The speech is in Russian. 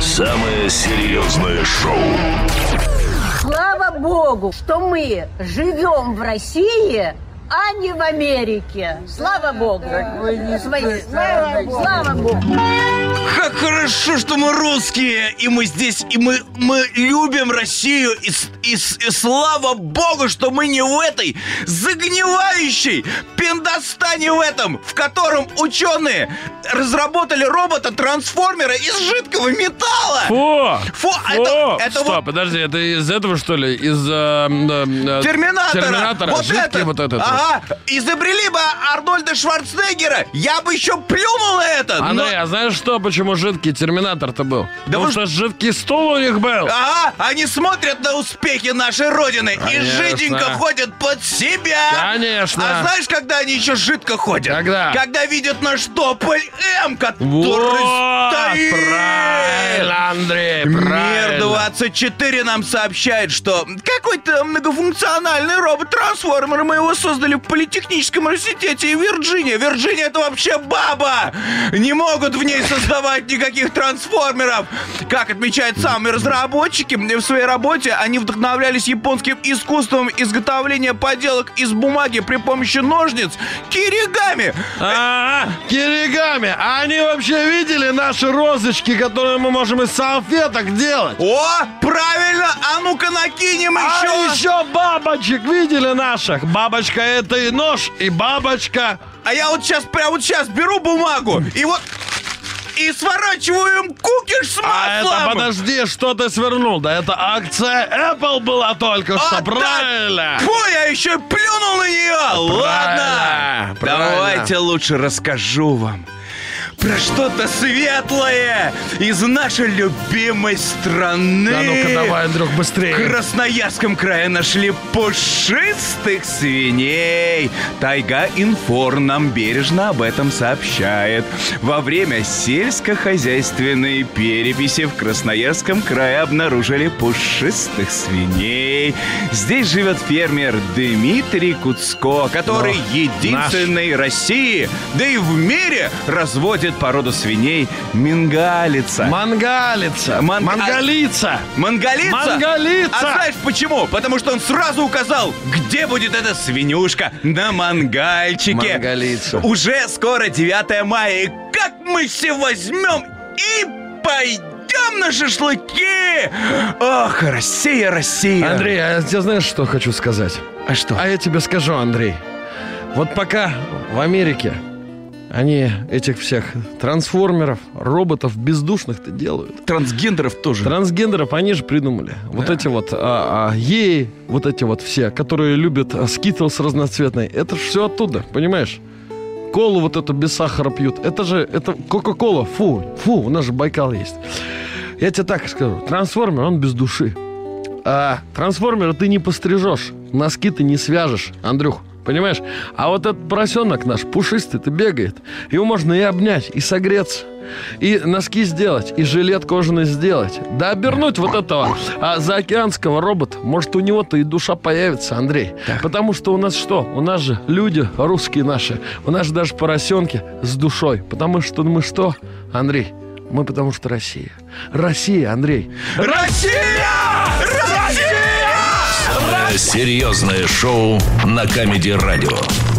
Самое серьезное шоу. Слава Богу, что мы живем в России, а не в Америке. Слава Богу. Свои- Слава Богу. Слава Богу. Хорошо, что мы русские, и мы здесь, и мы, мы любим Россию, и, и и слава богу, что мы не в этой загнивающей пиндостане в этом, в котором ученые разработали робота-трансформера из жидкого металла. Фу! Фу, а Фу! это, это Стоп, вот подожди, это из этого, что ли? Из... э, э, э, Терминатора. Терминатора, Вот жидкий этот. вот этот. Ага. Изобрели бы Арнольда Шварценеггера, я бы еще плюнул на это. но- Андрей, а знаешь что, почему жидкий терминатор-то был? Потому вы- что жидкий стул у них был. Ага, они смотрят на успехи нашей Родины и Конечно. жиденько ходят под себя. Конечно. А знаешь, когда они еще жидко ходят? Когда? Когда видят наш тополь М, который Вот, стоит. Правильно, Андрей, правильно. Мир-24 нам сообщает, что какой-то многофункциональный робот-трансформер мы его создали в политехническом университете Вирджиния. Вирджиния это вообще баба! Не могут в ней создавать никаких трансформеров. Как отмечают самые разработчики, в своей работе они вдохновлялись японским искусством изготовления поделок из бумаги при помощи ножниц киригами. А, киригами, а они вообще видели наши розочки, которые мы можем из салфеток делать? О, правильно! А ну-ка накинем А еще! еще бабочек видели наших? Бабочка это и нож, и бабочка. А я вот сейчас, прям вот сейчас беру бумагу и вот и сворачиваю им кукиш с А маслом. это, подожди, что ты свернул? Да это акция Apple была только что, А, да. правильно? Фу, я еще и плюнул на нее. Ладно, правильно. давайте лучше расскажу вам про что-то светлое из нашей любимой страны. Да ну-ка давай, Андрюх, В быстрее. Красноярском крае нашли пушистых свиней. Тайга Инфор нам бережно об этом сообщает. Во время сельскохозяйственной переписи в Красноярском крае обнаружили пушистых свиней. Здесь живет фермер Дмитрий Куцко, который Но единственный в России, да и в мире разводит породу свиней мингалица. Мангалица. Ман- Мангалица. Мангалица? Мангалица! А знаешь почему? Потому что он сразу указал, где будет эта свинюшка на мангальчике. Мангалица. Уже скоро 9 мая. И как мы все возьмем и пойдем на шашлыки? Ох, Россия, Россия. Андрей, а я тебе знаешь, что хочу сказать? а что? А я тебе скажу, Андрей. Вот пока в Америке они этих всех трансформеров, роботов бездушных-то делают. трансгендеров тоже. Трансгендеров они же придумали. Вот эти вот а, а, геи, вот эти вот все, которые любят а, скитлс разноцветный. Это же все оттуда, понимаешь? Колу вот эту без сахара пьют. Это же, это Кока-Кола. Фу, фу, у нас же Байкал есть. Я тебе так скажу. Трансформер, он без души. А трансформера ты не пострижешь. Носки ты не свяжешь, Андрюх. Понимаешь? А вот этот поросенок наш, пушистый-то бегает. Его можно и обнять, и согреться. И носки сделать, и жилет кожаный сделать. Да обернуть вот этого а, заокеанского робота. Может, у него-то и душа появится, Андрей. Потому что у нас что? У нас же люди русские наши. У нас же даже поросенки с душой. Потому что мы что, Андрей? Мы потому что Россия. Россия, Андрей. Россия! Россия! Серьезное шоу на Камеди Радио.